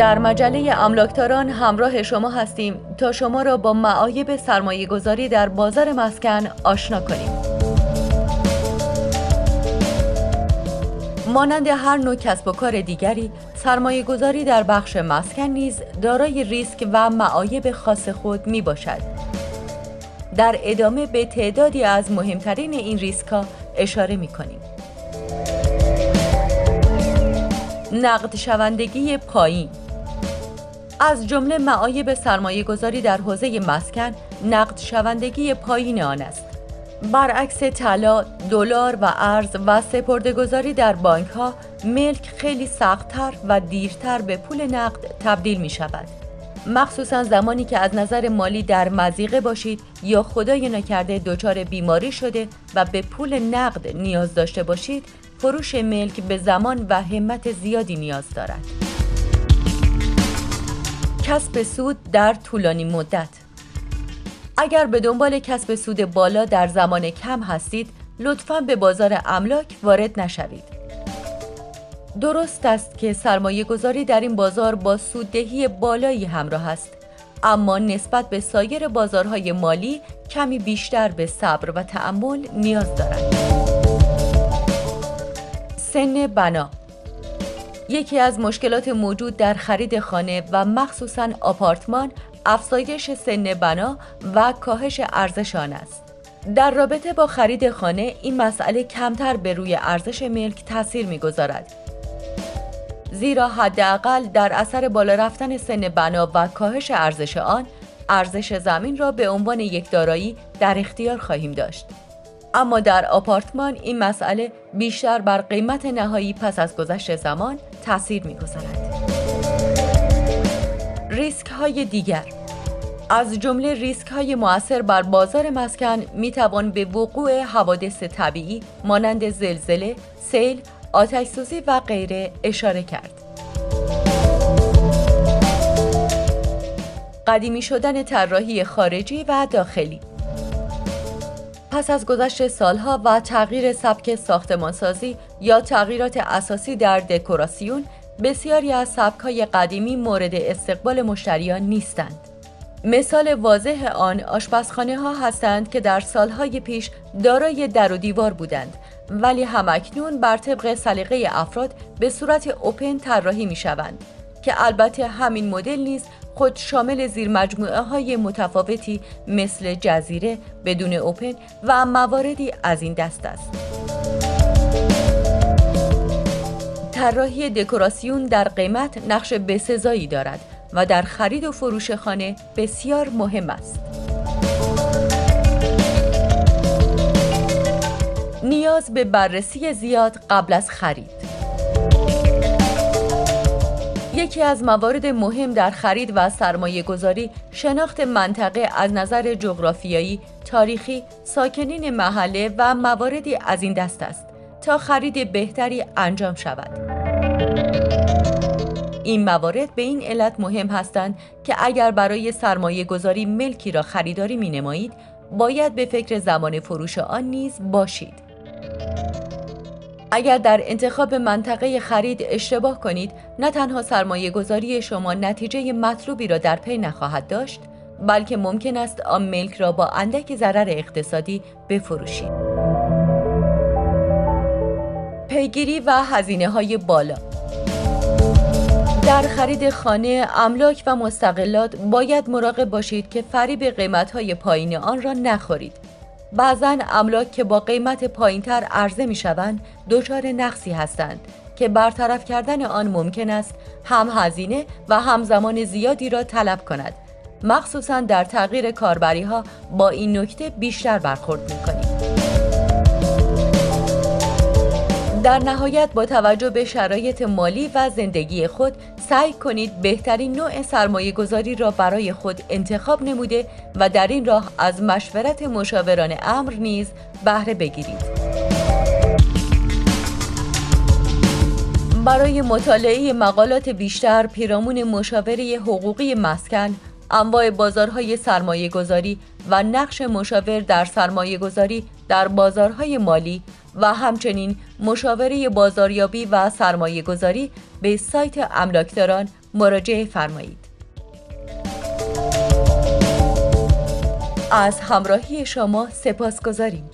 در مجله املاکتاران همراه شما هستیم تا شما را با معایب سرمایه گذاری در بازار مسکن آشنا کنیم. مانند هر نوع کسب و کار دیگری سرمایه گذاری در بخش مسکن نیز دارای ریسک و معایب خاص خود می باشد. در ادامه به تعدادی از مهمترین این ریسک ها اشاره می کنیم. نقد شوندگی پایین از جمله معایب سرمایه گذاری در حوزه مسکن نقد شوندگی پایین آن است. برعکس طلا، دلار و ارز و سپردهگذاری در بانک ها ملک خیلی سختتر و دیرتر به پول نقد تبدیل می شود. مخصوصا زمانی که از نظر مالی در مزیقه باشید یا خدای نکرده دچار بیماری شده و به پول نقد نیاز داشته باشید فروش ملک به زمان و همت زیادی نیاز دارد. کسب سود در طولانی مدت. اگر به دنبال کسب سود بالا در زمان کم هستید لطفا به بازار املاک وارد نشوید. درست است که سرمایه گذاری در این بازار با سوددهی بالایی همراه است اما نسبت به سایر بازارهای مالی کمی بیشتر به صبر و تعمل نیاز دارد. سن بنا یکی از مشکلات موجود در خرید خانه و مخصوصا آپارتمان افزایش سن بنا و کاهش ارزش آن است. در رابطه با خرید خانه این مسئله کمتر به روی ارزش ملک تاثیر می‌گذارد. زیرا حداقل در اثر بالا رفتن سن بنا و کاهش ارزش آن ارزش زمین را به عنوان یک دارایی در اختیار خواهیم داشت. اما در آپارتمان این مسئله بیشتر بر قیمت نهایی پس از گذشت زمان تاثیر می‌گذارد. ریسک های دیگر از جمله ریسک های موثر بر بازار مسکن می توان به وقوع حوادث طبیعی مانند زلزله، سیل، آتش سوزی و غیره اشاره کرد. قدیمی شدن طراحی خارجی و داخلی پس از گذشت سالها و تغییر سبک ساختمانسازی یا تغییرات اساسی در دکوراسیون بسیاری از سبکهای قدیمی مورد استقبال مشتریان نیستند. مثال واضح آن آشپزخانه ها هستند که در سالهای پیش دارای در و دیوار بودند ولی همکنون بر طبق سلیقه افراد به صورت اوپن طراحی می شوند که البته همین مدل نیز خود شامل زیر مجموعه های متفاوتی مثل جزیره بدون اوپن و مواردی از این دست است. طراحی دکوراسیون در قیمت نقش بسزایی دارد و در خرید و فروش خانه بسیار مهم است. نیاز به بررسی زیاد قبل از خرید یکی از موارد مهم در خرید و سرمایه گذاری شناخت منطقه از نظر جغرافیایی، تاریخی، ساکنین محله و مواردی از این دست است تا خرید بهتری انجام شود. این موارد به این علت مهم هستند که اگر برای سرمایه گذاری ملکی را خریداری می نمایید، باید به فکر زمان فروش آن نیز باشید. اگر در انتخاب منطقه خرید اشتباه کنید نه تنها سرمایه گذاری شما نتیجه مطلوبی را در پی نخواهد داشت بلکه ممکن است آن ملک را با اندک ضرر اقتصادی بفروشید. پیگیری و هزینه های بالا در خرید خانه، املاک و مستقلات باید مراقب باشید که فریب قیمت های پایین آن را نخورید بعضا املاک که با قیمت پایینتر عرضه می شوند دچار نقصی هستند که برطرف کردن آن ممکن است هم هزینه و هم زمان زیادی را طلب کند مخصوصا در تغییر کاربری ها با این نکته بیشتر برخورد می. در نهایت با توجه به شرایط مالی و زندگی خود سعی کنید بهترین نوع سرمایه گذاری را برای خود انتخاب نموده و در این راه از مشورت مشاوران امر نیز بهره بگیرید. برای مطالعه مقالات بیشتر پیرامون مشاوره حقوقی مسکن انواع بازارهای سرمایه گذاری و نقش مشاور در سرمایه گذاری در بازارهای مالی و همچنین مشاوره بازاریابی و سرمایه گذاری به سایت املاکداران مراجعه فرمایید. از همراهی شما سپاس گذاریم.